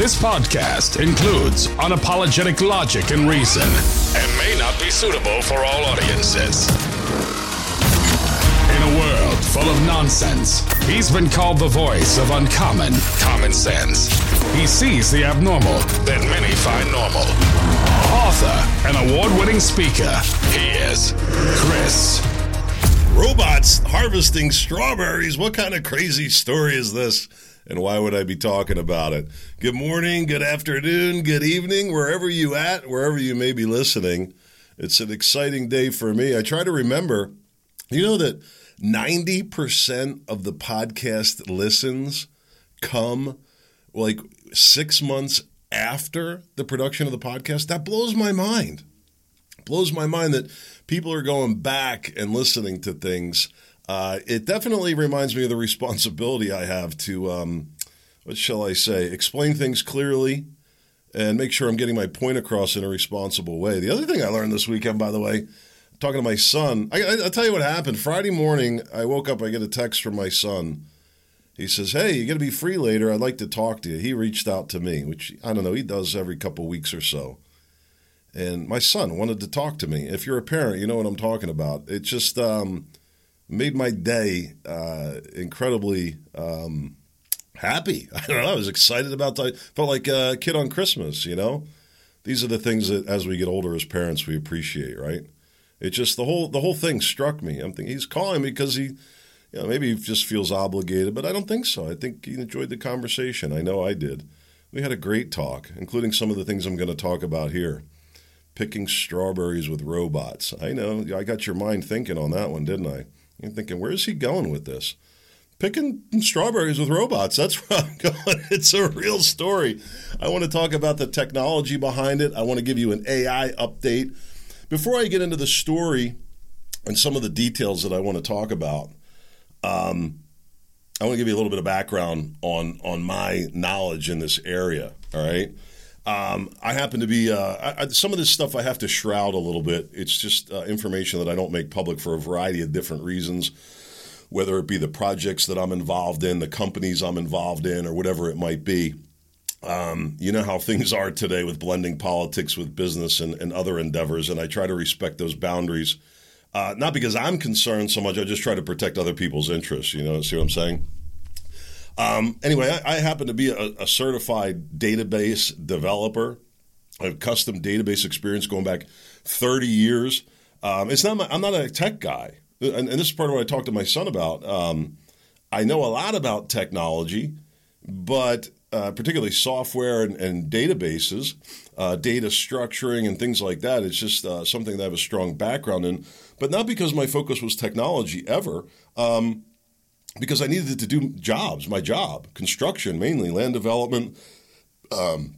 This podcast includes unapologetic logic and reason and may not be suitable for all audiences. In a world full of nonsense, he's been called the voice of uncommon common sense. He sees the abnormal that many find normal. Author and award winning speaker, he is Chris. Robots harvesting strawberries. What kind of crazy story is this? And why would I be talking about it? Good morning, good afternoon, good evening, wherever you at, wherever you may be listening. It's an exciting day for me. I try to remember, you know that 90% of the podcast listens come like 6 months after the production of the podcast. That blows my mind. Blows my mind that people are going back and listening to things uh, it definitely reminds me of the responsibility I have to, um, what shall I say, explain things clearly and make sure I'm getting my point across in a responsible way. The other thing I learned this weekend, by the way, talking to my son, I, I, will tell you what happened. Friday morning, I woke up, I get a text from my son. He says, Hey, you're going to be free later. I'd like to talk to you. He reached out to me, which I don't know, he does every couple weeks or so. And my son wanted to talk to me. If you're a parent, you know what I'm talking about. It's just, um, made my day uh, incredibly um, happy. I don't know. I was excited about that. Felt like a kid on Christmas, you know? These are the things that as we get older as parents we appreciate, right? It just the whole the whole thing struck me. I'm thinking he's calling me because he you know, maybe he just feels obligated, but I don't think so. I think he enjoyed the conversation. I know I did. We had a great talk, including some of the things I'm going to talk about here. Picking strawberries with robots. I know I got your mind thinking on that one, didn't I? You're thinking, where's he going with this? Picking strawberries with robots. That's where I'm going. It's a real story. I want to talk about the technology behind it. I want to give you an AI update. Before I get into the story and some of the details that I want to talk about, um, I want to give you a little bit of background on on my knowledge in this area. All right. Um, I happen to be uh, I, some of this stuff I have to shroud a little bit. It's just uh, information that I don't make public for a variety of different reasons, whether it be the projects that I'm involved in, the companies I'm involved in, or whatever it might be. Um, you know how things are today with blending politics with business and, and other endeavors, and I try to respect those boundaries. Uh, not because I'm concerned so much, I just try to protect other people's interests. You know, see what I'm saying? Um, anyway, I, I, happen to be a, a, certified database developer. I have custom database experience going back 30 years. Um, it's not my, I'm not a tech guy, and, and, this is part of what I talked to my son about. Um, I know a lot about technology, but uh, particularly software and, and databases, uh, data structuring, and things like that. It's just uh, something that I have a strong background in, but not because my focus was technology ever. Um, because I needed to do jobs, my job, construction mainly, land development, um,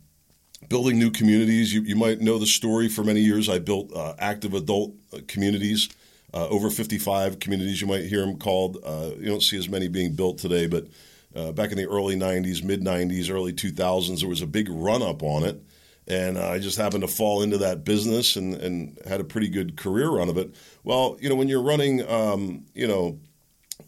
building new communities. You, you, might know the story for many years. I built uh, active adult uh, communities, uh, over 55 communities, you might hear them called. Uh, you don't see as many being built today, but uh, back in the early 90s, mid 90s, early 2000s, there was a big run up on it. And uh, I just happened to fall into that business and, and had a pretty good career run of it. Well, you know, when you're running, um, you know,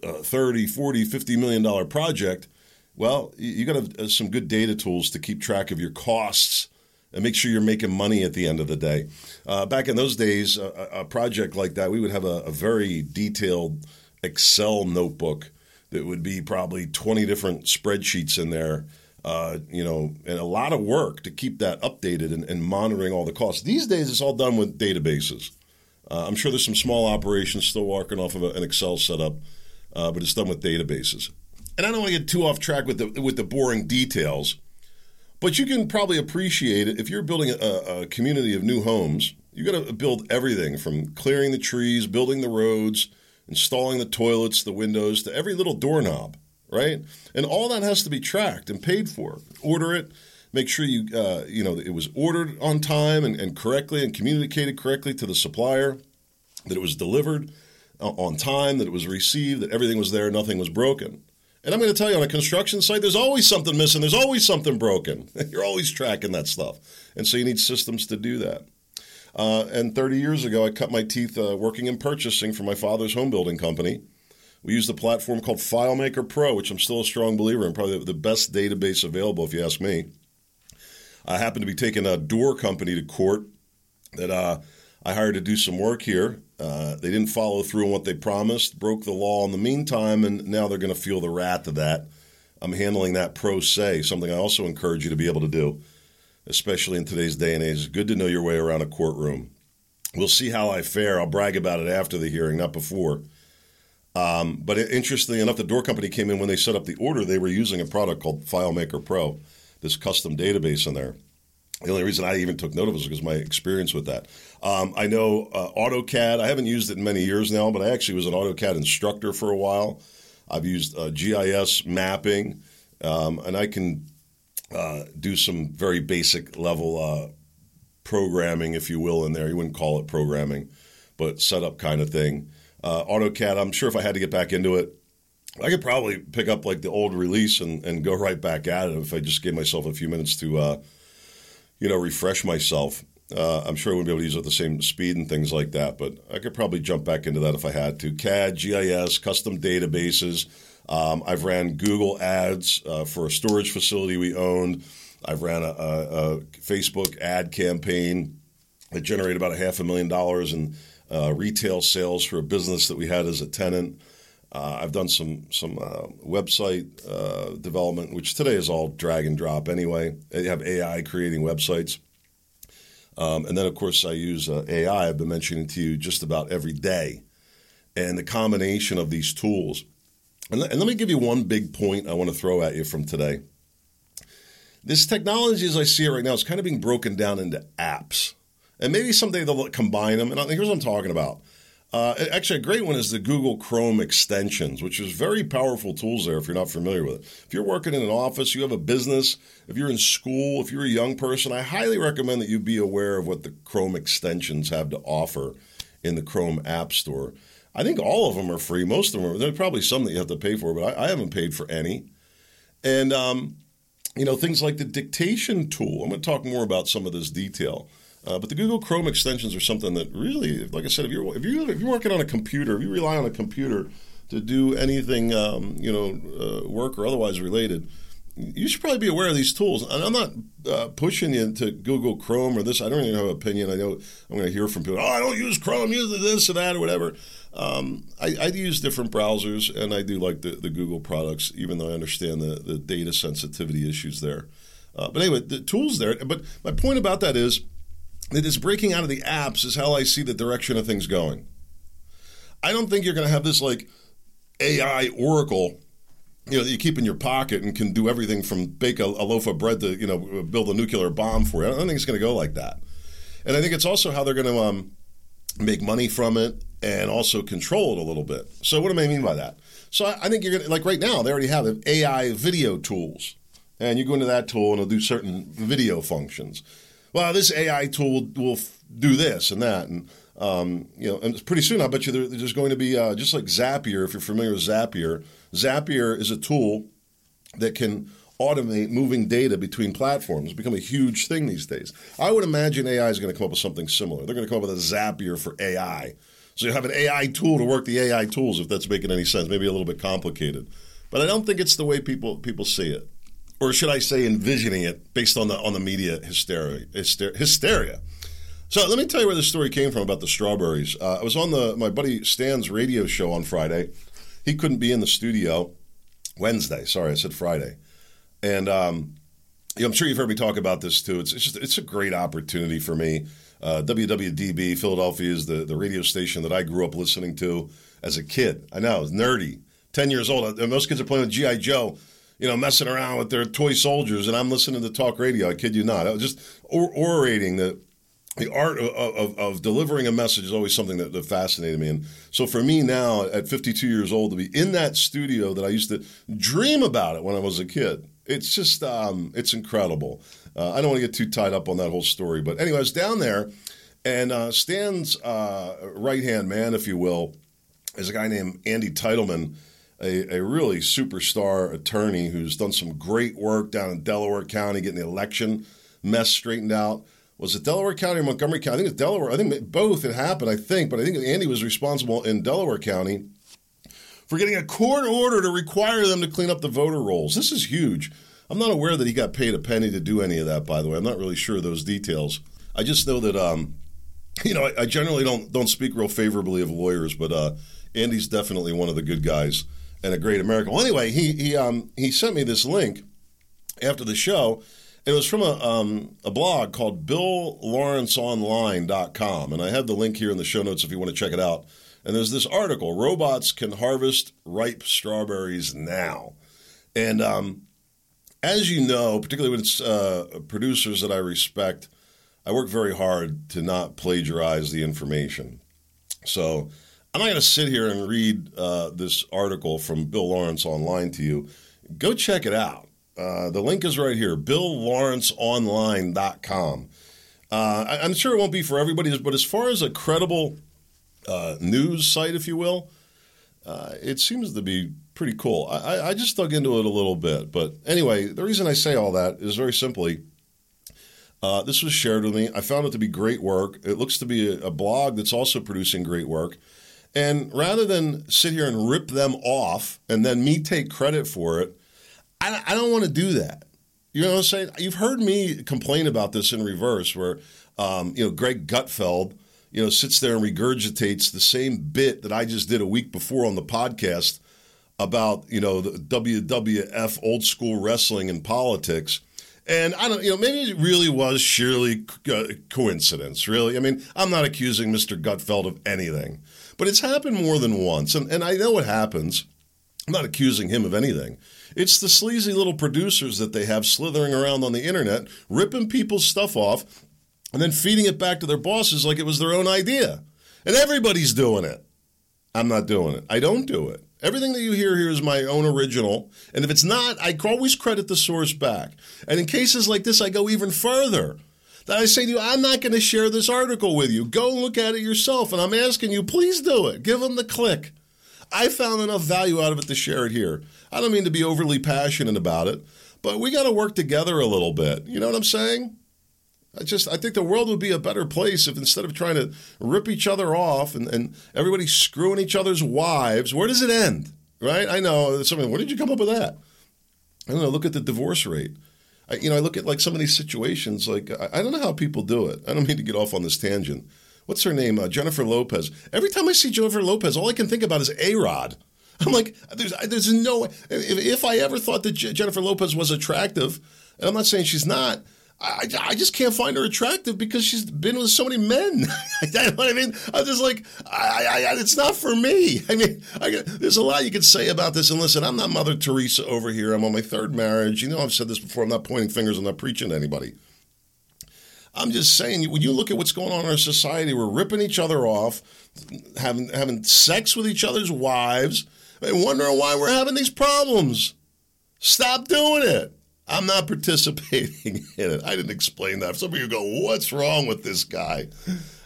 uh, 30, 40, 50 million dollar project, well, you got uh, some good data tools to keep track of your costs and make sure you're making money at the end of the day. Uh, back in those days, a, a, project like that, we would have a, a very detailed Excel notebook that would be probably 20 different spreadsheets in there. Uh, you know, and a lot of work to keep that updated and, and, monitoring all the costs. These days, it's all done with databases. Uh, I'm sure there's some small operations still working off of a, an Excel setup uh, but it's done with databases. And I don't want to get too off track with the with the boring details, but you can probably appreciate it if you're building a, a community of new homes. You got to build everything from clearing the trees, building the roads, installing the toilets, the windows, to every little doorknob, right? And all that has to be tracked and paid for. Order it, make sure you uh, you know it was ordered on time and, and correctly and communicated correctly to the supplier, that it was delivered on time, that it was received, that everything was there, nothing was broken. And I'm going to tell you, on a construction site, there's always something missing. There's always something broken. You're always tracking that stuff. And so you need systems to do that. Uh, and 30 years ago, I cut my teeth uh, working in purchasing for my father's home building company. We used a platform called FileMaker Pro, which I'm still a strong believer in, probably the best database available, if you ask me. I happened to be taking a door company to court that uh, I hired to do some work here. Uh, they didn't follow through on what they promised, broke the law in the meantime, and now they're going to feel the wrath of that. I'm handling that pro se, something I also encourage you to be able to do, especially in today's day and age. It's good to know your way around a courtroom. We'll see how I fare. I'll brag about it after the hearing, not before. Um, but interestingly enough, the door company came in when they set up the order. They were using a product called FileMaker Pro, this custom database in there. The only reason I even took note of it was because my experience with that. Um, I know uh, AutoCAD. I haven't used it in many years now, but I actually was an AutoCAD instructor for a while. I've used uh, GIS mapping, um, and I can uh, do some very basic level uh, programming, if you will, in there. You wouldn't call it programming, but setup kind of thing. Uh, AutoCAD, I'm sure if I had to get back into it, I could probably pick up like the old release and, and go right back at it if I just gave myself a few minutes to, uh, you know, refresh myself. Uh, I'm sure I wouldn't be able to use it at the same speed and things like that, but I could probably jump back into that if I had to. CAD, GIS, custom databases. Um, I've ran Google ads uh, for a storage facility we owned. I've ran a, a, a Facebook ad campaign that generated about a half a million dollars in uh, retail sales for a business that we had as a tenant. Uh, I've done some some uh, website uh, development, which today is all drag and drop anyway. They have AI creating websites. Um, and then, of course, I use uh, AI, I've been mentioning to you just about every day. And the combination of these tools. And, and let me give you one big point I want to throw at you from today. This technology, as I see it right now, is kind of being broken down into apps. And maybe someday they'll combine them. And here's what I'm talking about. Uh, actually, a great one is the Google Chrome extensions, which is very powerful tools there if you're not familiar with it. If you're working in an office, you have a business, if you're in school, if you're a young person, I highly recommend that you be aware of what the Chrome extensions have to offer in the Chrome App Store. I think all of them are free. Most of them are. There's probably some that you have to pay for, but I, I haven't paid for any. And, um, you know, things like the dictation tool. I'm going to talk more about some of this detail. Uh, but the Google Chrome extensions are something that really, like I said, if you're if you if you're working on a computer, if you rely on a computer to do anything, um, you know, uh, work or otherwise related, you should probably be aware of these tools. And I'm not uh, pushing you into Google Chrome or this. I don't even have an opinion. I know I'm going to hear from people. Oh, I don't use Chrome. Use this or that or whatever. Um, I, I, use different browsers, and I do like the, the Google products, even though I understand the, the data sensitivity issues there. Uh, but anyway, the tools there. But my point about that is that this breaking out of the apps is how I see the direction of things going. I don't think you're going to have this like AI oracle, you know, that you keep in your pocket and can do everything from bake a, a loaf of bread to you know build a nuclear bomb for you. I don't think it's going to go like that. And I think it's also how they're going to um, make money from it and also control it a little bit. So what do I mean by that? So I, I think you're going to like right now they already have AI video tools, and you go into that tool and it'll do certain video functions well, this AI tool will, do this and that, and um, you know, and pretty soon I bet you there, there's going to be uh, just like Zapier. If you're familiar with Zapier, Zapier is a tool that can automate moving data between platforms. It's become a huge thing these days. I would imagine AI is going to come up with something similar. They're going to come up with a Zapier for AI. So you have an AI tool to work the AI tools, if that's making any sense. Maybe a little bit complicated, but I don't think it's the way people people see it or should I say, envisioning it based on the on the media hysteria. hysteria. So let me tell you where this story came from about the strawberries. Uh, I was on the my buddy Stan's radio show on Friday. He couldn't be in the studio Wednesday. Sorry, I said Friday, and um, I'm sure you've heard me talk about this too. It's, it's just it's a great opportunity for me. Uh, WWDB Philadelphia is the, the radio station that I grew up listening to as a kid. I know, it's nerdy. Ten years old. Most kids are playing with GI Joe you know, messing around with their toy soldiers, and I'm listening to talk radio. I kid you not. I was just or- orating the the art of, of, of, delivering a message is always something that, that, fascinated me. And so for me now, at 52 years old, to be in that studio that I used to dream about it when I was a kid, it's just um, it's incredible. Uh, I don't want to get too tied up on that whole story, but anyway, I was down there, and uh, Stan's uh, right hand man, if you will, is a guy named Andy Teitelman a, a really superstar attorney who's done some great work down in Delaware County getting the election mess straightened out. Was it Delaware County or Montgomery County? I think it's Delaware. I think both had happened, I think, but I think Andy was responsible in Delaware County for getting a court order to require them to clean up the voter rolls. This is huge. I'm not aware that he got paid a penny to do any of that. By the way, I'm not really sure of those details. I just know that um, you know I, I, generally don't don't speak real favorably of lawyers, but uh, Andy's definitely one of the good guys and a great American. Well, anyway, he he um, he sent me this link after the show. It was from a, um, a blog called BillLawrenceOnline.com, and I have the link here in the show notes if you want to check it out. And there's this article: "Robots can harvest ripe strawberries now." And um, as you know, particularly when it's uh, producers that I respect, I work very hard to not plagiarize the information. So I'm not going to sit here and read uh, this article from Bill Lawrence online to you. Go check it out. Uh, the link is right here, BillLawrenceOnline.com. Uh, I, I'm sure it won't be for everybody, but as far as a credible uh, news site, if you will, uh, it seems to be pretty cool. I, I just dug into it a little bit. But anyway, the reason I say all that is very simply uh, this was shared with me. I found it to be great work. It looks to be a, a blog that's also producing great work. And rather than sit here and rip them off and then me take credit for it, I, I don't want to do that. You know what I'm saying? You've heard me complain about this in reverse, where um, you know Greg Gutfeld, you know, sits there and regurgitates the same bit that I just did a week before on the podcast about you know the WWF old school wrestling and politics. And I don't, you know, maybe it really was sheerly uh, coincidence. Really, I mean, I'm not accusing Mr. Gutfeld of anything, but it's happened more than once, and and I know it happens. I'm not accusing him of anything. It's the sleazy little producers that they have slithering around on the internet, ripping people's stuff off, and then feeding it back to their bosses like it was their own idea. And everybody's doing it. I'm not doing it. I don't do it. Everything that you hear here is my own original. And if it's not, I always credit the source back. And in cases like this, I go even further. That I say to you, I'm not going to share this article with you. Go look at it yourself. And I'm asking you, please do it. Give them the click. I found enough value out of it to share it here. I don't mean to be overly passionate about it, but we got to work together a little bit. You know what I'm saying? I just I think the world would be a better place if instead of trying to rip each other off and, and everybody screwing each other's wives, where does it end? Right? I know somebody, where did you come up with that? I don't know, look at the divorce rate. I, you know, I look at like some of these situations, like I, I, don't know how people do it. I don't mean to get off on this tangent. What's her name? Uh, Jennifer Lopez. Every time I see Jennifer Lopez, all I can think about is A Rod. I'm like, there's, there's no. If, if I ever thought that Jennifer Lopez was attractive, and I'm not saying she's not, I, I just can't find her attractive because she's been with so many men. you know what I mean? I'm just like, I, I, it's not for me. I mean, I, there's a lot you could say about this. And listen, I'm not Mother Teresa over here. I'm on my third marriage. You know, I've said this before. I'm not pointing fingers. I'm not preaching to anybody. I'm just saying, when you look at what's going on in our society, we're ripping each other off, having having sex with each other's wives, and wondering why we're having these problems. Stop doing it. I'm not participating in it. I didn't explain that. Some of you go, what's wrong with this guy?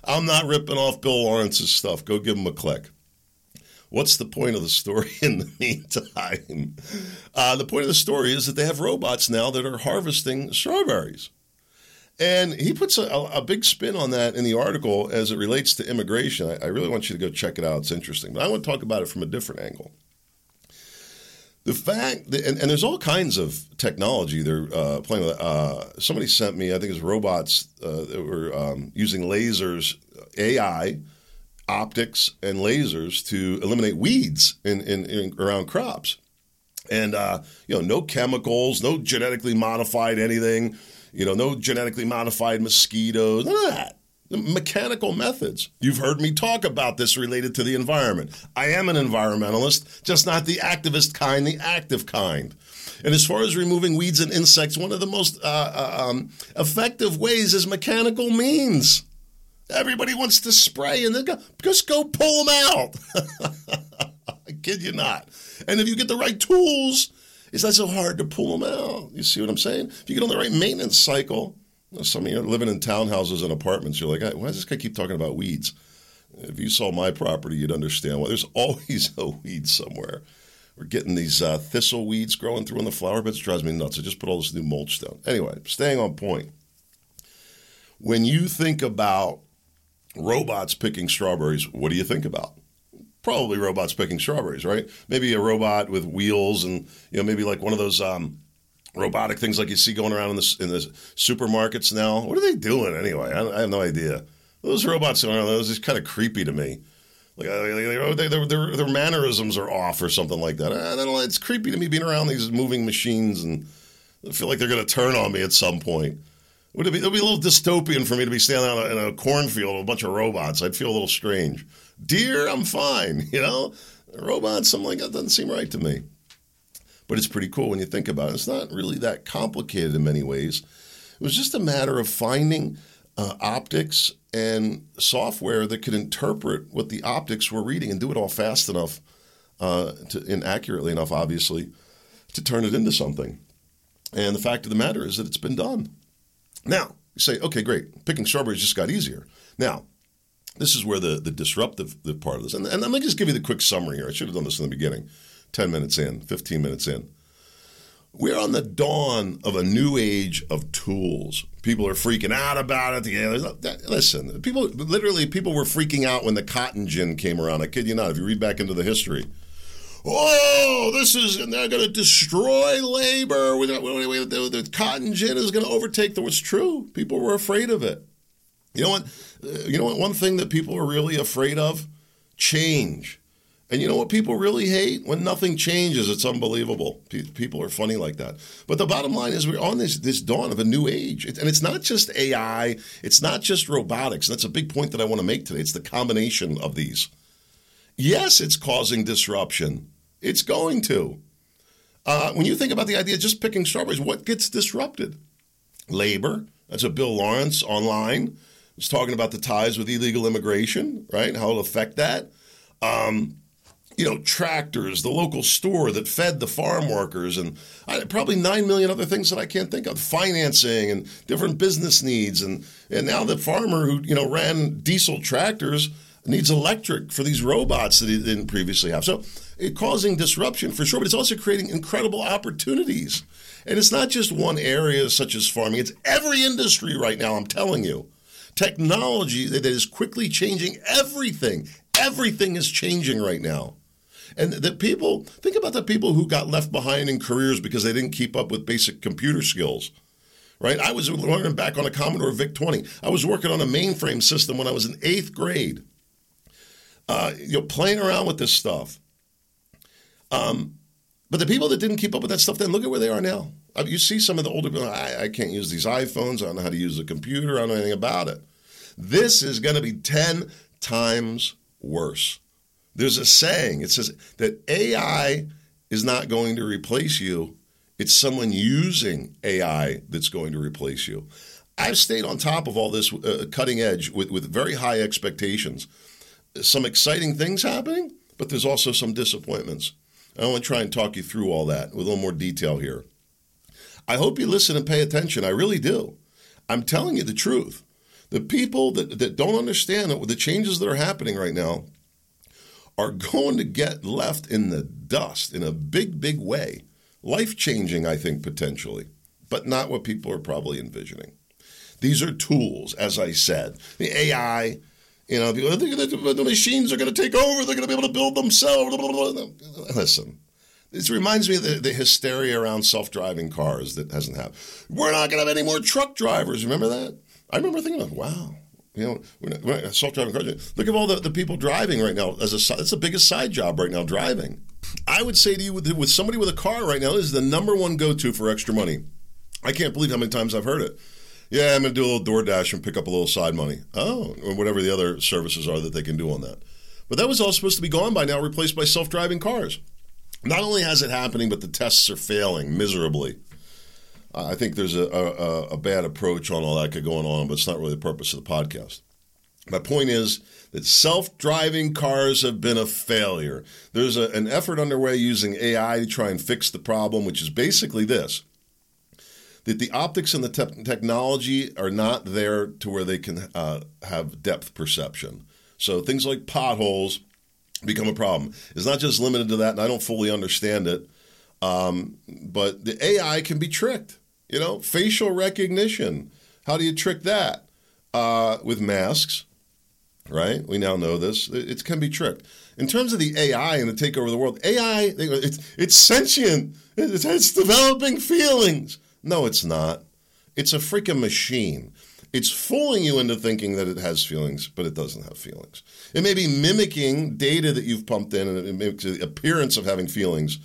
I'm not ripping off Bill Lawrence's stuff. Go give him a click. What's the point of the story in the meantime? Uh, the point of the story is that they have robots now that are harvesting strawberries. And he puts a, a, big spin on that in the article as it relates to immigration. I, I really want you to go check it out. It's interesting. But I want to talk about it from a different angle the fact that, and, and, there's all kinds of technology they're uh, playing with. Uh, somebody sent me, I think it's robots uh, that were um, using lasers, AI, optics, and lasers to eliminate weeds in, in, in around crops. And uh, you know, no chemicals, no genetically modified anything. You know, no genetically modified mosquitoes, none of that mechanical methods. You've heard me talk about this related to the environment. I am an environmentalist, just not the activist kind, the active kind. And as far as removing weeds and insects, one of the most uh, uh um, effective ways is mechanical means. Everybody wants to spray and then go, just go pull them out. I kid you not. And if you get the right tools, it's not so hard to pull them out. You see what I'm saying? If you get on the right maintenance cycle, some of you living in townhouses and apartments, you're like, why does this guy keep talking about weeds? If you saw my property, you'd understand. Well, there's always a weed somewhere. We're getting these uh, thistle weeds growing through in the flower beds. It drives me nuts. I just put all this new mulch down. Anyway, staying on point. When you think about robots picking strawberries, what do you think about? Probably robots picking strawberries, right? Maybe a robot with wheels and you know maybe like one of those um, robotic things like you see going around in the in the supermarkets now. What are they doing anyway? I, I have no idea. Those robots, are those is kind of creepy to me. Like uh, they, their, their, their mannerisms are off or something like that. I don't know. It's creepy to me being around these moving machines and I feel like they're going to turn on me at some point. Would it be? It'll be a little dystopian for me to be standing out in a cornfield with a bunch of robots. I'd feel a little strange. Deer, I'm fine. You know, robots, something like that doesn't seem right to me. But it's pretty cool when you think about it. It's not really that complicated in many ways. It was just a matter of finding uh, optics and software that could interpret what the optics were reading and do it all fast enough uh, to, and accurately enough, obviously, to turn it into something. And the fact of the matter is that it's been done. Now, you say, okay, great. Picking strawberries just got easier. Now, this is where the, the disruptive the part of this, and, and let me just give you the quick summary here. I should have done this in the beginning. 10 minutes in, 15 minutes in. We're on the dawn of a new age of tools. People are freaking out about it. Listen, people literally people were freaking out when the cotton gin came around. I kid you not. If you read back into the history, oh, this is they're going to destroy labor. The cotton gin is going to overtake the. What's true? People were afraid of it. You know what? Uh, you know what? One thing that people are really afraid of: change. And you know what people really hate? When nothing changes, it's unbelievable. People are funny like that. But the bottom line is we're on this, this dawn of a new age. And it's not just AI, it's not just robotics. That's a big point that I want to make today. It's the combination of these. Yes, it's causing disruption. It's going to. Uh, when you think about the idea of just picking strawberries, what gets disrupted? Labor. That's what Bill Lawrence online was talking about the ties with illegal immigration, right? How it'll affect that. Um, you know, tractors, the local store that fed the farm workers, and uh, probably nine million other things that I can't think of. Financing and different business needs, and and now the farmer who you know ran diesel tractors needs electric for these robots that he didn't previously have. So it's causing disruption for sure, but it's also creating incredible opportunities. And it's not just one area such as farming; it's every industry right now. I'm telling you, technology that is quickly changing everything. Everything is changing right now. And the people, think about the people who got left behind in careers because they didn't keep up with basic computer skills. Right? I was learning back on a Commodore VIC 20. I was working on a mainframe system when I was in eighth grade. Uh, you know, playing around with this stuff. Um, but the people that didn't keep up with that stuff, then look at where they are now. Uh, you see some of the older people, I, I can't use these iPhones. I don't know how to use a computer. I don't know anything about it. This is going to be 10 times worse. There's a saying, it says that AI is not going to replace you, it's someone using AI that's going to replace you. I've stayed on top of all this uh, cutting edge with, with very high expectations. Some exciting things happening, but there's also some disappointments. I want to try and talk you through all that with a little more detail here. I hope you listen and pay attention. I really do. I'm telling you the truth. The people that, that don't understand the changes that are happening right now are going to get left in the dust in a big, big way. Life changing, I think, potentially, but not what people are probably envisioning. These are tools, as I said. The AI, you know, the, machines are going to take over, they're going to be able to build themselves. Listen, this reminds me of the, the hysteria around self driving cars that hasn't happened. We're not going to have any more truck drivers. Remember that? I remember thinking, wow, you know, self-driving cars. Look at all the, the people driving right now. As a, that's the biggest side job right now, driving. I would say to you, with, with somebody with a car right now, this is the number one go-to for extra money. I can't believe how many times I've heard it. Yeah, I'm going to do a little DoorDash and pick up a little side money. Oh, or whatever the other services are that they can do on that. But that was all supposed to be gone by now, replaced by self-driving cars. Not only has it happening, but the tests are failing miserably. I think there's a, a, a bad approach on all that going on, but it's not really the purpose of the podcast. My point is that self driving cars have been a failure. There's a, an effort underway using AI to try and fix the problem, which is basically this that the optics and the te- technology are not there to where they can uh, have depth perception. So things like potholes become a problem. It's not just limited to that, and I don't fully understand it. Um, but the AI can be tricked. You know, facial recognition. How do you trick that? Uh, with masks, right? We now know this. It can be tricked. in terms of the AI and the takeover of the world, AI, it's, it's sentient. It's, it's developing feelings. No, it's not. It's a freaking machine. It's fooling you into thinking that it has feelings, but it doesn't have feelings. It may be mimicking data that you've pumped in and it makes the appearance of having feelings.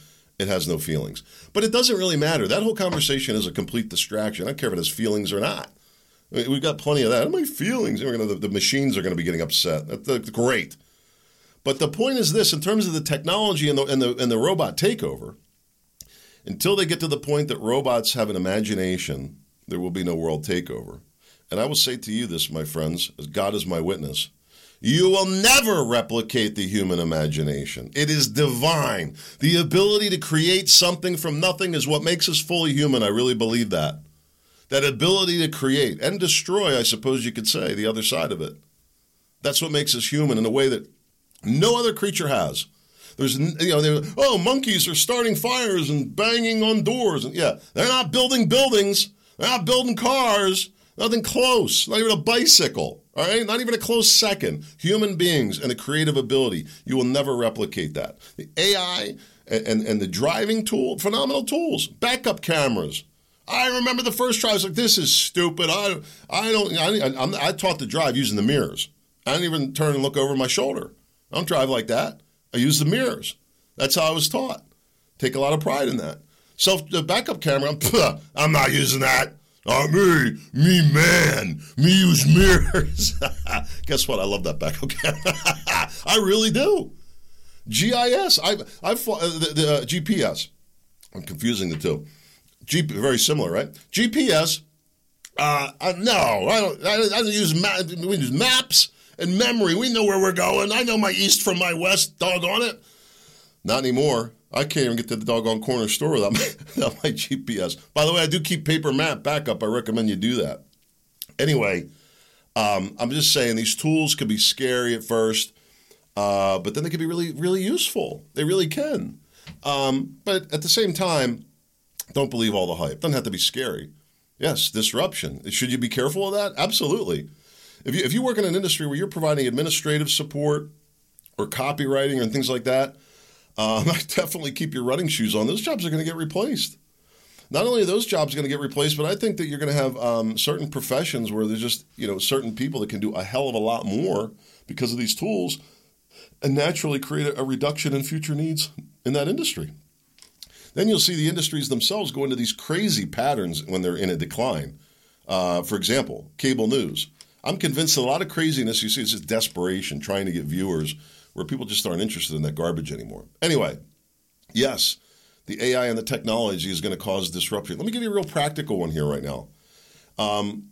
It has no feelings. But it doesn't really matter. That whole conversation is a complete distraction. I don't care if it has feelings or not. We've got plenty of that. My feelings. Gonna, the, the, machines are going to be getting upset. That's great. But the point is this: in terms of the technology and the and the and the robot takeover, until they get to the point that robots have an imagination, there will be no world takeover. And I will say to you this, my friends, as God is my witness, you will never replicate the human imagination. It is divine. The ability to create something from nothing is what makes us fully human. I really believe that. That ability to create and destroy, I suppose you could say, the other side of it. That's what makes us human in a way that no other creature has. There's, you know, oh, monkeys are starting fires and banging on doors. And yeah, they're not building buildings. They're not building cars. Nothing close. Not even a bicycle. All right? Not even a close second. Human beings and the creative ability. You will never replicate that. The AI and, and, and the driving tool, phenomenal tools. Backup cameras. I remember the first try. I was like, "This is stupid. I, I don't. I, I'm, I taught to drive using the mirrors. I didn't even turn and look over my shoulder. I don't drive like that. I use the mirrors. That's how I was taught. Take a lot of pride in that. Self the backup camera. I'm, I'm not using that. Not me, me man, me use mirrors. Guess what? I love that back. Okay, I really do. GIS. I've I've uh, the, the uh, GPS. I'm confusing the two. G, very similar, right? GPS. Uh, uh, no, I don't. I, I don't use ma- we use maps and memory. We know where we're going. I know my east from my west. Doggone it. Not anymore. I can't even get to the doggone corner store without my, without my GPS. By the way, I do keep paper map backup. I recommend you do that. Anyway, um, I'm just saying these tools could be scary at first, uh, but then they can be really, really useful. They really can. Um, but at the same time, don't believe all the hype. Doesn't have to be scary. Yes, disruption. Should you be careful of that? Absolutely. If you, if you work in an industry where you're providing administrative support or copywriting and things like that, um, definitely keep your running shoes on. Those jobs are going to get replaced. Not only are those jobs going to get replaced, but I think that you're going to have um, certain professions where there's just you know certain people that can do a hell of a lot more because of these tools, and naturally create a, a reduction in future needs in that industry. Then you'll see the industries themselves go into these crazy patterns when they're in a decline. Uh, for example, cable news. I'm convinced a lot of craziness you see is just desperation, trying to get viewers where people just aren't interested in that garbage anymore. Anyway, yes, the AI and the technology is going to cause disruption. Let me give you a real practical one here right now. Um,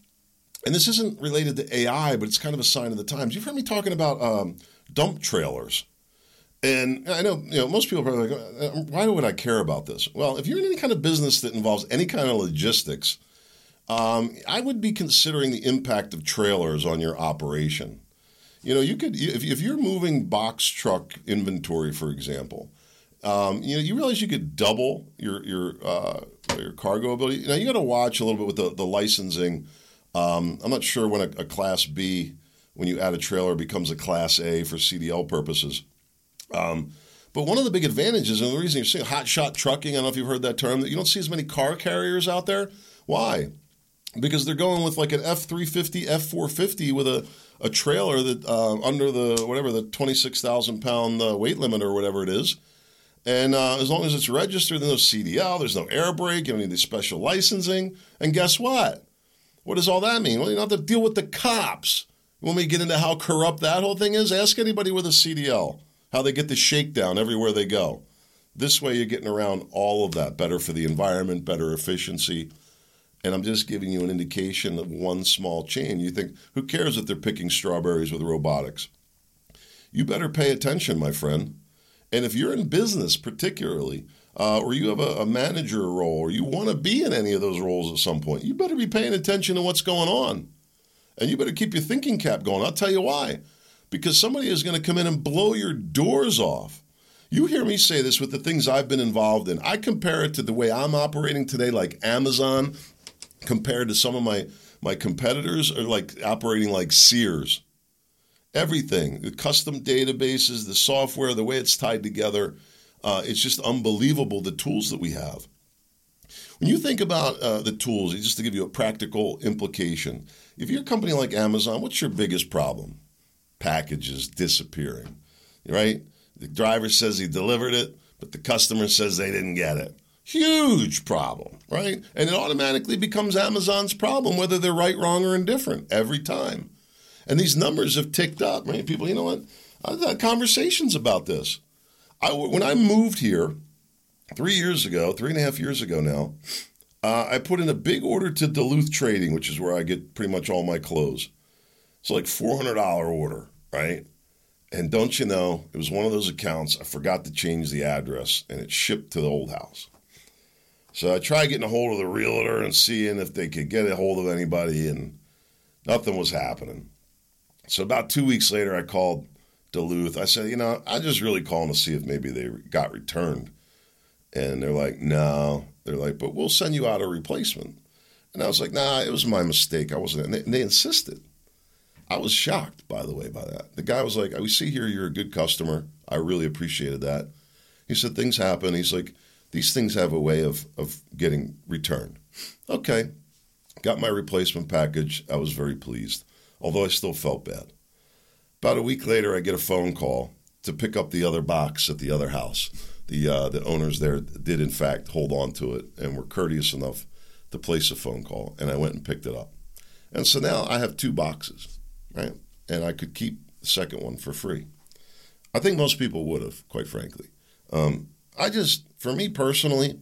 and this isn't related to AI, but it's kind of a sign of the times. You've heard me talking about um, dump trailers. And I know, you know, most people are probably like, uh, why would I care about this? Well, if you're in any kind of business that involves any kind of logistics, um, I would be considering the impact of trailers on your operation. You know, you could if, if you're moving box truck inventory, for example, um, you know, you realize you could double your your uh, your cargo ability. Now you got to watch a little bit with the the licensing. Um, I'm not sure when a, a, Class B, when you add a trailer, becomes a Class A for CDL purposes. Um, but one of the big advantages, and the reason you're seeing hot shot trucking, I don't know if you've heard that term, that you don't see as many car carriers out there. Why? Because they're going with like an F three fifty, F four fifty with a a trailer that uh, under the whatever the twenty six thousand pound uh, weight limit or whatever it is. And uh, as long as it's registered, there's no CDL, there's no air brake, you don't need the special licensing. And guess what? What does all that mean? Well, you don't have to deal with the cops. When we get into how corrupt that whole thing is, ask anybody with a CDL how they get the shakedown everywhere they go. This way, you're getting around all of that. Better for the environment, better efficiency. And I'm just giving you an indication of one small chain. You think, who cares if they're picking strawberries with robotics? You better pay attention, my friend. And if you're in business, particularly, uh, or you have a, a manager role, or you want to be in any of those roles at some point, you better be paying attention to what's going on. And you better keep your thinking cap going. I'll tell you why. Because somebody is going to come in and blow your doors off. You hear me say this with the things I've been involved in. I compare it to the way I'm operating today, like Amazon compared to some of my my competitors are like operating like Sears. everything the custom databases, the software, the way it's tied together. Uh, it's just unbelievable the tools that we have. When you think about uh, the tools, just to give you a practical implication, if you're a company like Amazon, what's your biggest problem? Packages disappearing, right? The driver says he delivered it, but the customer says they didn't get it. Huge problem, right? And it automatically becomes Amazon's problem, whether they're right, wrong, or indifferent every time. And these numbers have ticked up, right? People, you know what? I've had conversations about this. I, when I moved here three years ago, three and a half years ago now, uh, I put in a big order to Duluth Trading, which is where I get pretty much all my clothes. It's like $400 order, right? And don't you know, it was one of those accounts, I forgot to change the address and it shipped to the old house. So I tried getting a hold of the realtor and seeing if they could get a hold of anybody, and nothing was happening. So about two weeks later, I called Duluth. I said, you know, I just really calling to see if maybe they got returned. And they're like, no. They're like, but we'll send you out a replacement. And I was like, nah, it was my mistake. I wasn't. And they, and they insisted. I was shocked, by the way, by that. The guy was like, we see here you're a good customer. I really appreciated that. He said, things happen. He's like, these things have a way of, of getting returned. Okay. Got my replacement package. I was very pleased although I still felt bad. About a week later, I get a phone call to pick up the other box at the other house. The uh, the owners there did in fact hold on to it and were courteous enough to place a phone call, and I went and picked it up. And so now I have two boxes, right? And I could keep the second one for free. I think most people would have, quite frankly. Um, I just, for me personally,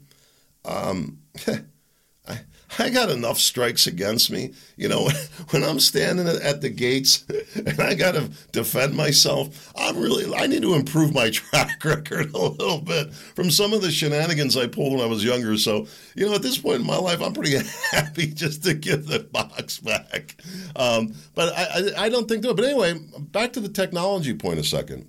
um, I, I got enough strikes against me. You know, when I'm standing at the gates and I got to defend myself, I'm really, I need to improve my track record a little bit from some of the shenanigans I pulled when I was younger. So, you know, at this point in my life, I'm pretty happy just to get the box back. Um, but I, I, I don't think that. But anyway, back to the technology point a second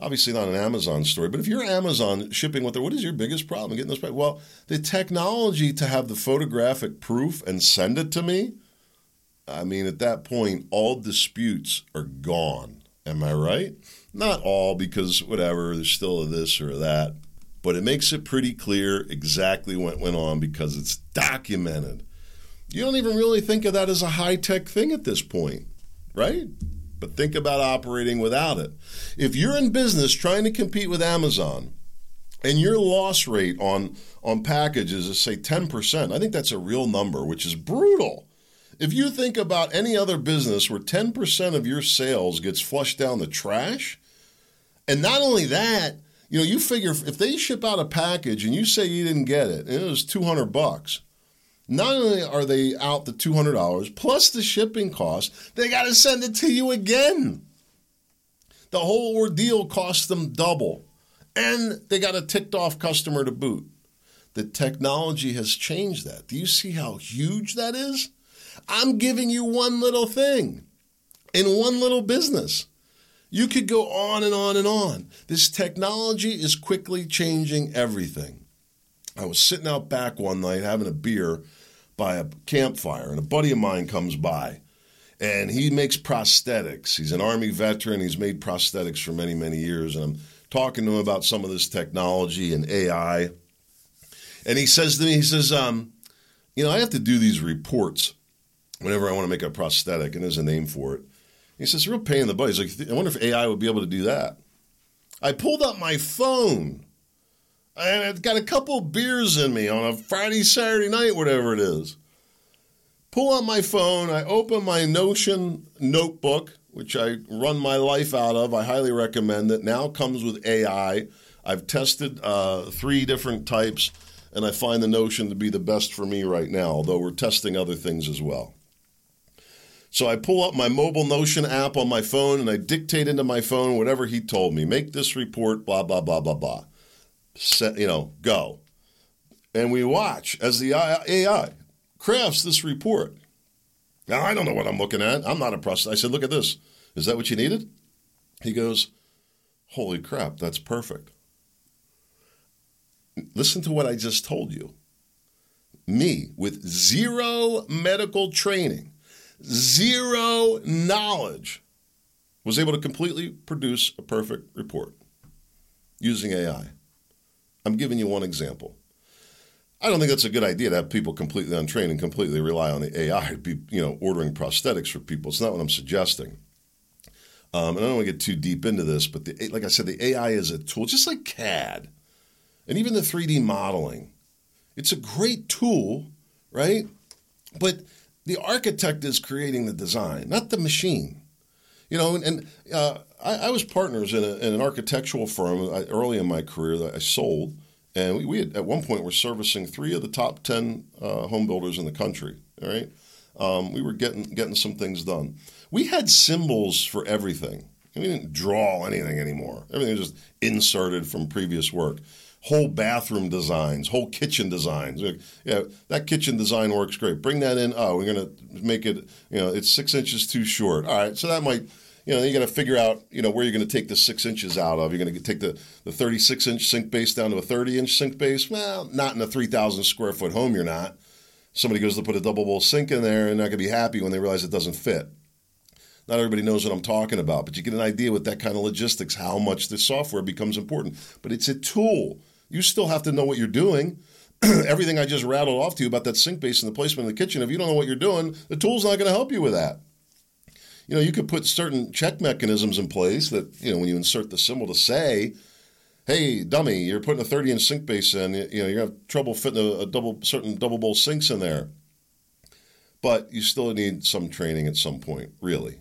obviously not an Amazon story, but if you're Amazon shipping with it, what is your biggest problem getting this? Well, the technology to have the photographic proof and send it to me. I mean, at that point, all disputes are gone. Am I right? Not all, because whatever, there's still a this or a that, but it makes it pretty clear exactly what went on because it's documented. You don't even really think of that as a high tech thing at this point, right? But think about operating without it. If you're in business trying to compete with Amazon and your loss rate on, on packages is, say, 10%, I think that's a real number, which is brutal. If you think about any other business where 10% of your sales gets flushed down the trash, and not only that, you know, you figure if they ship out a package and you say you didn't get it, and it was 200 bucks, not only are they out the $200 plus the shipping cost, they got to send it to you again. The whole ordeal costs them double. And they got a ticked off customer to boot. The technology has changed that. Do you see how huge that is? I'm giving you one little thing in one little business. You could go on and on and on. This technology is quickly changing everything. I was sitting out back one night having a beer by a campfire, and a buddy of mine comes by, and he makes prosthetics. He's an Army veteran. He's made prosthetics for many, many years, and I'm talking to him about some of this technology and AI. And he says to me, he says, um, you know, I have to do these reports whenever I want to make a prosthetic, and there's a name for it. He says, real pain in the butt. He's like, I wonder if AI would be able to do that. I pulled up my phone and I've got a couple beers in me on a Friday, Saturday night, whatever it is. Pull out my phone. I open my Notion notebook, which I run my life out of. I highly recommend it. Now comes with AI. I've tested uh, three different types, and I find the Notion to be the best for me right now, although we're testing other things as well. So I pull up my mobile Notion app on my phone and I dictate into my phone whatever he told me. Make this report, blah, blah, blah, blah, blah you know, go. And we watch as the AI crafts this report. Now, I don't know what I'm looking at. I'm not impressed. I said, look at this. Is that what you needed? He goes, holy crap, that's perfect. Listen to what I just told you. Me, with zero medical training, zero knowledge, was able to completely produce a perfect report using AI. I'm giving you one example. I don't think that's a good idea to have people completely untrained and completely rely on the AI to be, you know, ordering prosthetics for people. It's not what I'm suggesting. Um, and I don't want to get too deep into this, but the, like I said, the AI is a tool, just like CAD, and even the 3D modeling. It's a great tool, right? But the architect is creating the design, not the machine. You know, and, and uh, I, I, was partners in, a, in, an architectural firm uh, early in my career that I sold, and we, we had, at one point were servicing three of the top ten uh, home builders in the country. All right, um, we were getting getting some things done. We had symbols for everything. We didn't draw anything anymore. Everything was just inserted from previous work whole bathroom designs, whole kitchen designs. Yeah, that kitchen design works great. Bring that in. Oh, we're going to make it, you know, it's six inches too short. All right, so that might, you know, you got to figure out, you know, where you're going to take the six inches out of. You're going to take the, the 36 inch sink base down to a 30 inch sink base. Well, not in a 3,000 square foot home, you're not. Somebody goes to put a double bowl sink in there and not going to be happy when they realize it doesn't fit. Not everybody knows what I'm talking about, but you get an idea with that kind of logistics how much the software becomes important. But it's a tool. You still have to know what you're doing. Everything I just rattled off to you about that sink base and the placement in the kitchen, if you don't know what you're doing, the tool's not going to help you with that. You know, you could put certain check mechanisms in place that, you know, when you insert the symbol to say, hey, dummy, you're putting a 30 inch sink base in, you know, you're going to have trouble fitting a, a double, certain double bowl sinks in there. But you still need some training at some point, really.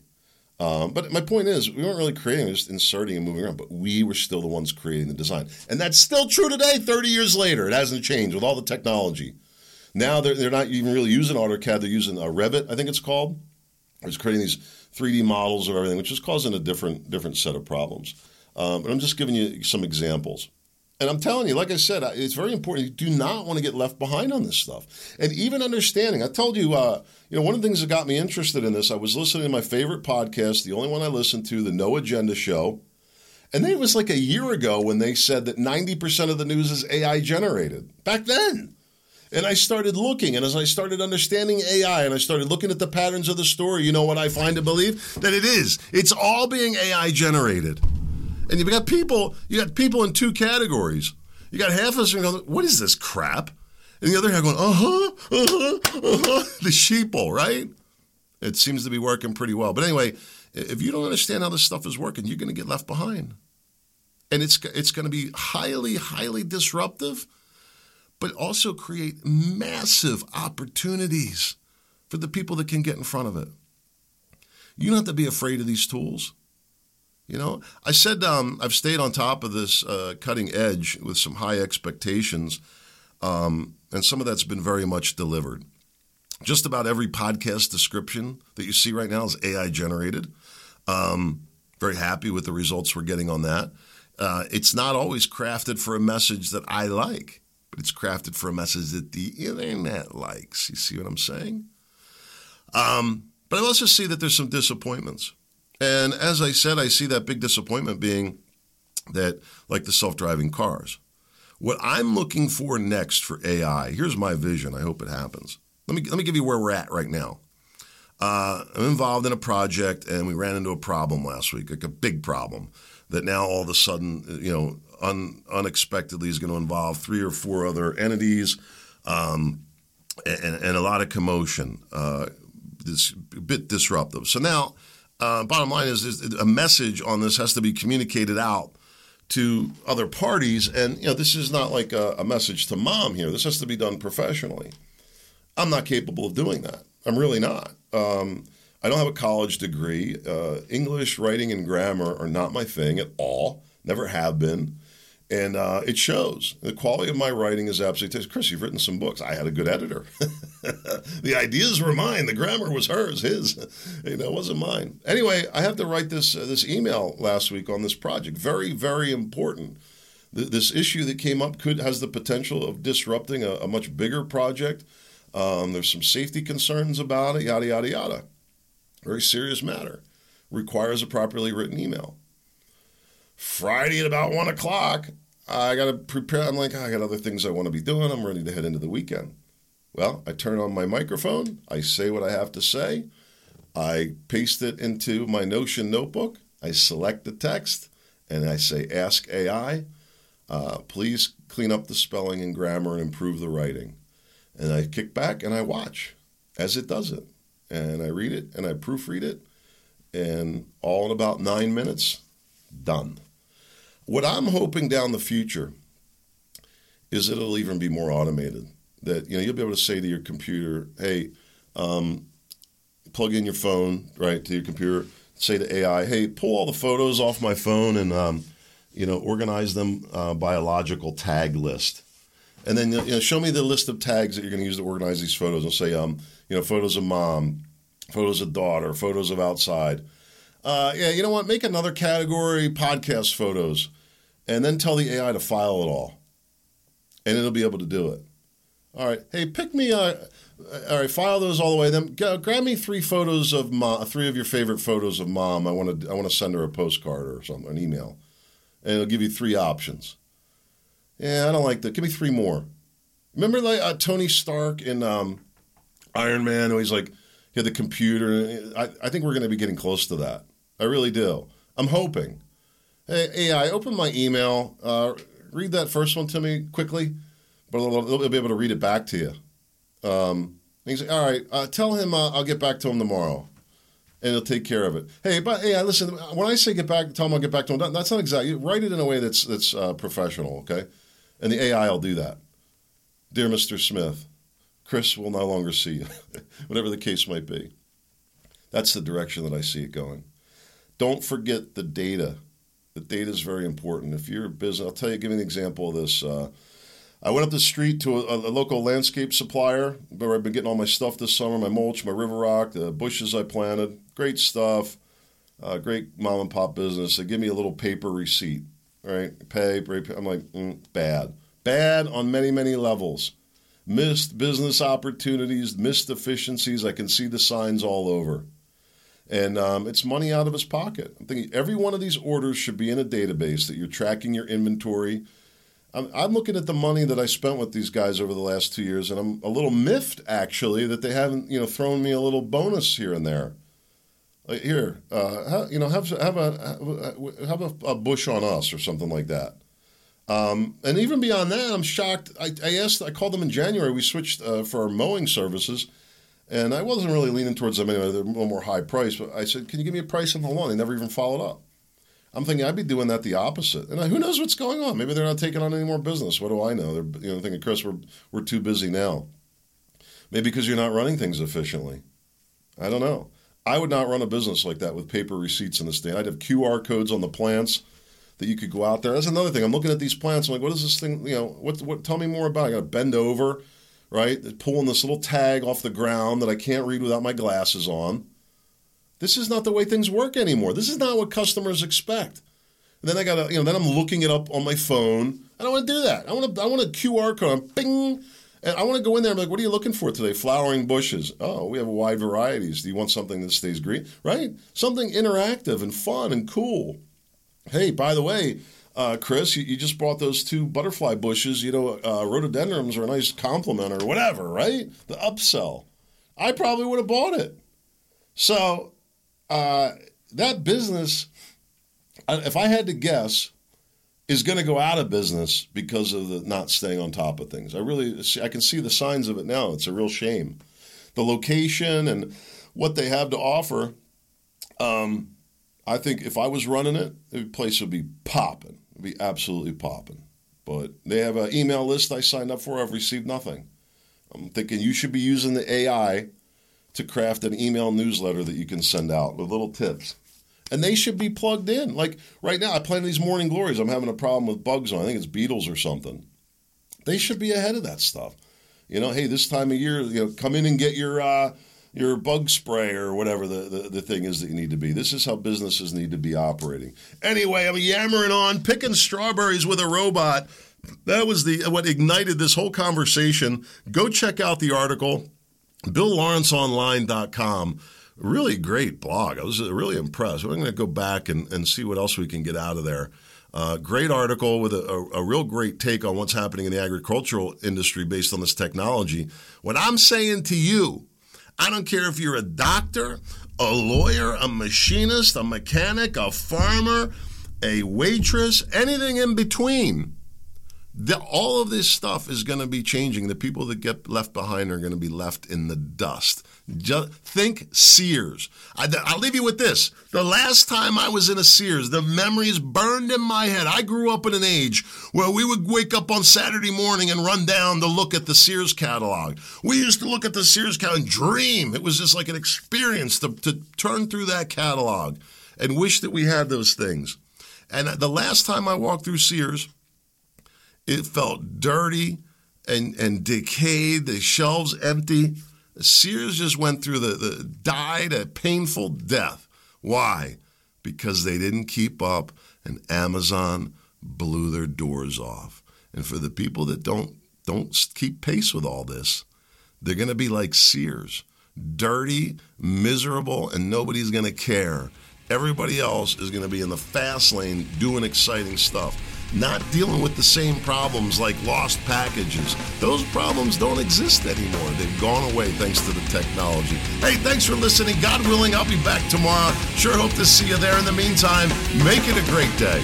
Um, but my point is, we weren't really creating, we were just inserting and moving around, but we were still the ones creating the design. And that's still true today, 30 years later. It hasn't changed with all the technology. Now they're, they're not even really using AutoCAD, they're using a uh, Revit, I think it's called. It's creating these 3D models of everything, which is causing a different, different set of problems. Um, but I'm just giving you some examples. And I'm telling you, like I said, it's very important. You do not want to get left behind on this stuff. And even understanding, I told you, uh, you know, one of the things that got me interested in this, I was listening to my favorite podcast, the only one I listened to, the No Agenda Show. And then it was like a year ago when they said that 90% of the news is AI generated. Back then. And I started looking, and as I started understanding AI and I started looking at the patterns of the story, you know what I find to believe? That it is. It's all being AI generated. And you've got people, you got people in two categories. You got half of us going, what is this crap? And the other half going, uh-huh, uh-huh, uh-huh. The sheeple, right? It seems to be working pretty well. But anyway, if you don't understand how this stuff is working, you're going to get left behind. And it's, it's going to be highly, highly disruptive, but also create massive opportunities for the people that can get in front of it. You don't have to be afraid of these tools. You know, I said um, I've stayed on top of this uh, cutting edge with some high expectations, um, and some of that's been very much delivered. Just about every podcast description that you see right now is AI generated. Um, very happy with the results we're getting on that. Uh, it's not always crafted for a message that I like, but it's crafted for a message that the internet likes. You see what I'm saying? Um, but I also see that there's some disappointments. And as I said, I see that big disappointment being that, like the self driving cars. What I'm looking for next for AI, here's my vision. I hope it happens. Let me, let me give you where we're at right now. Uh, I'm involved in a project, and we ran into a problem last week, like a big problem that now all of a sudden, you know, un, unexpectedly is going to involve three or four other entities um, and, and, a lot of commotion. Uh, this a bit disruptive. So now uh, bottom line is, a message on this has to be communicated out to other parties, and you know this is not like a, a message to mom here. This has to be done professionally. I'm not capable of doing that. I'm really not. Um, I don't have a college degree. Uh, English, writing, and grammar are not my thing at all. Never have been and uh, it shows. The quality of my writing is absolutely. Chris, you've written some books. I had a good editor. the ideas were mine. The grammar was hers. His, you know, it wasn't mine. Anyway, I have to write this uh, this email last week on this project. Very, very important. this issue that came up could has the potential of disrupting a, a much bigger project. Um, there's some safety concerns about it. Yada yada yada. Very serious matter. Requires a properly written email. Friday at about one o'clock, I got to prepare. I'm like, oh, I got other things I want to be doing. I'm ready to head into the weekend. Well, I turn on my microphone. I say what I have to say. I paste it into my Notion notebook, I select the text and I say, Ask AI, uh, please clean up the spelling and grammar and improve the writing. And I kick back and I watch as it does it. And I read it and I proofread it. And all in about nine minutes, done. What I'm hoping down the future is it'll even be more automated. That you know you'll be able to say to your computer, "Hey, um, plug in your phone right to your computer. Say to AI, "Hey, pull all the photos off my phone and um, you know organize them uh, by a logical tag list." And then you know, show me the list of tags that you're going to use to organize these photos. And say, um, you know, photos of mom, photos of daughter, photos of outside. Uh, yeah, you know what? Make another category: podcast photos, and then tell the AI to file it all and it'll be able to do it. All right. Hey, pick me. Uh, all right, file those all the way. Then go, grab me three photos of mom, three of your favorite photos of mom. I want to. I want to send her a postcard or something, an email, and it'll give you three options. Yeah, I don't like that. Give me three more. Remember, like uh, Tony Stark in um, Iron Man, he's like he had the computer. I, I think we're going to be getting close to that. I really do. I'm hoping. Hey, AI, open my email. Uh, read that first one to me quickly, but they'll, they'll be able to read it back to you. Um, he's like, all right, uh, tell him uh, I'll get back to him tomorrow, and he'll take care of it. Hey, but hey, listen, when I say get back, tell him I'll get back to him. That's not exactly. Write it in a way that's that's uh, professional, okay? And the AI will do that. Dear Mr. Smith, Chris will no longer see you, whatever the case might be. That's the direction that I see it going. Don't forget the data the data is very important. If you're a business, I'll tell you, give you an example of this. I went up the street to a, a, local landscape supplier where I've been getting all my stuff this summer my mulch, my river rock, the bushes I planted. Great stuff. Uh, great mom and pop business. They give me a little paper receipt, right? Pay, pay, pay. I'm like, mm, bad. Bad on many, many levels. Missed business opportunities, missed efficiencies. I can see the signs all over and um, it's money out of his pocket. I'm thinking every one of these orders should be in a database that you're tracking your inventory. I'm, looking at the money that I spent with these guys over the last two years, and I'm a little miffed actually that they haven't you know thrown me a little bonus here and there. Like here, uh, you know, have have a have a, a, bush on us or something like that. Um, and even beyond that, I'm shocked. I, I, asked, I called them in January. We switched uh, for our mowing services and I wasn't really leaning towards them anyway. They're a little more high price. But I said, "Can you give me a price on the lawn?" They never even followed up. I'm thinking I'd be doing that the opposite. And I, who knows what's going on? Maybe they're not taking on any more business. What do I know? They're you know thinking, Chris, we're we're too busy now. Maybe because you're not running things efficiently. I don't know. I would not run a business like that with paper receipts in the stand. I'd have QR codes on the plants that you could go out there. That's another thing. I'm looking at these plants. I'm like, what is this thing? You know, what? What? Tell me more about. It. I got to bend over right? Pulling this little tag off the ground that I can't read without my glasses on. This is not the way things work anymore. This is not what customers expect. And then I got to, you know, then I'm looking it up on my phone. I don't want to do that. I want to, I want a QR code. Bing. And I want to go in there. I'm like, what are you looking for today? Flowering bushes. Oh, we have wide varieties. Do you want something that stays green? Right? Something interactive and fun and cool. Hey, by the way, uh, Chris, you, you, just brought those two butterfly bushes. You know, uh, rhododendrons are a nice complement or whatever, right? The upsell. I probably would have bought it. So uh, that business, if I had to guess, is going to go out of business because of the not staying on top of things. I really, I can see the signs of it now. It's a real shame. The location and what they have to offer. Um, I think if I was running it, the place would be popping It'd be absolutely popping. But they have an email list I signed up for. I've received nothing. I'm thinking you should be using the AI to craft an email newsletter that you can send out with little tips. And they should be plugged in. Like right now, I plan these morning glories. I'm having a problem with bugs on. I think it's beetles or something. They should be ahead of that stuff. You know, hey, this time of year, you know, come in and get your uh, your bug spray or whatever the, the, the, thing is that you need to be. This is how businesses need to be operating. Anyway, I'm yammering on, picking strawberries with a robot. That was the what ignited this whole conversation. Go check out the article, BillLawrenceOnline.com. Really great blog. I was really impressed. I'm going to go back and, and see what else we can get out of there. Uh, great article with a, a, a, real great take on what's happening in the agricultural industry based on this technology. What I'm saying to you I don't care if you're a doctor, a lawyer, a machinist, a mechanic, a farmer, a waitress, anything in between. The, all of this stuff is going to be changing. The people that get left behind are going to be left in the dust. Just think Sears. I, will leave you with this. The last time I was in a Sears, the memories burned in my head. I grew up in an age where we would wake up on Saturday morning and run down to look at the Sears catalog. We used to look at the Sears catalog and dream. It was just like an experience to, to turn through that catalog and wish that we had those things. And uh, the last time I walked through Sears, it felt dirty and, and decayed, the shelves empty. Sears just went through the, the died a painful death. Why? Because they didn't keep up and Amazon blew their doors off. And for the people that don't don't keep pace with all this, they're going to be like Sears, dirty, miserable, and nobody's going to care. Everybody else is going to be in the fast lane doing exciting stuff not dealing with the same problems like lost packages. Those problems don't exist anymore. They've gone away thanks to the technology. Hey, thanks for listening. God willing, I'll be back tomorrow. Sure hope to see you there. In the meantime, make it a great day.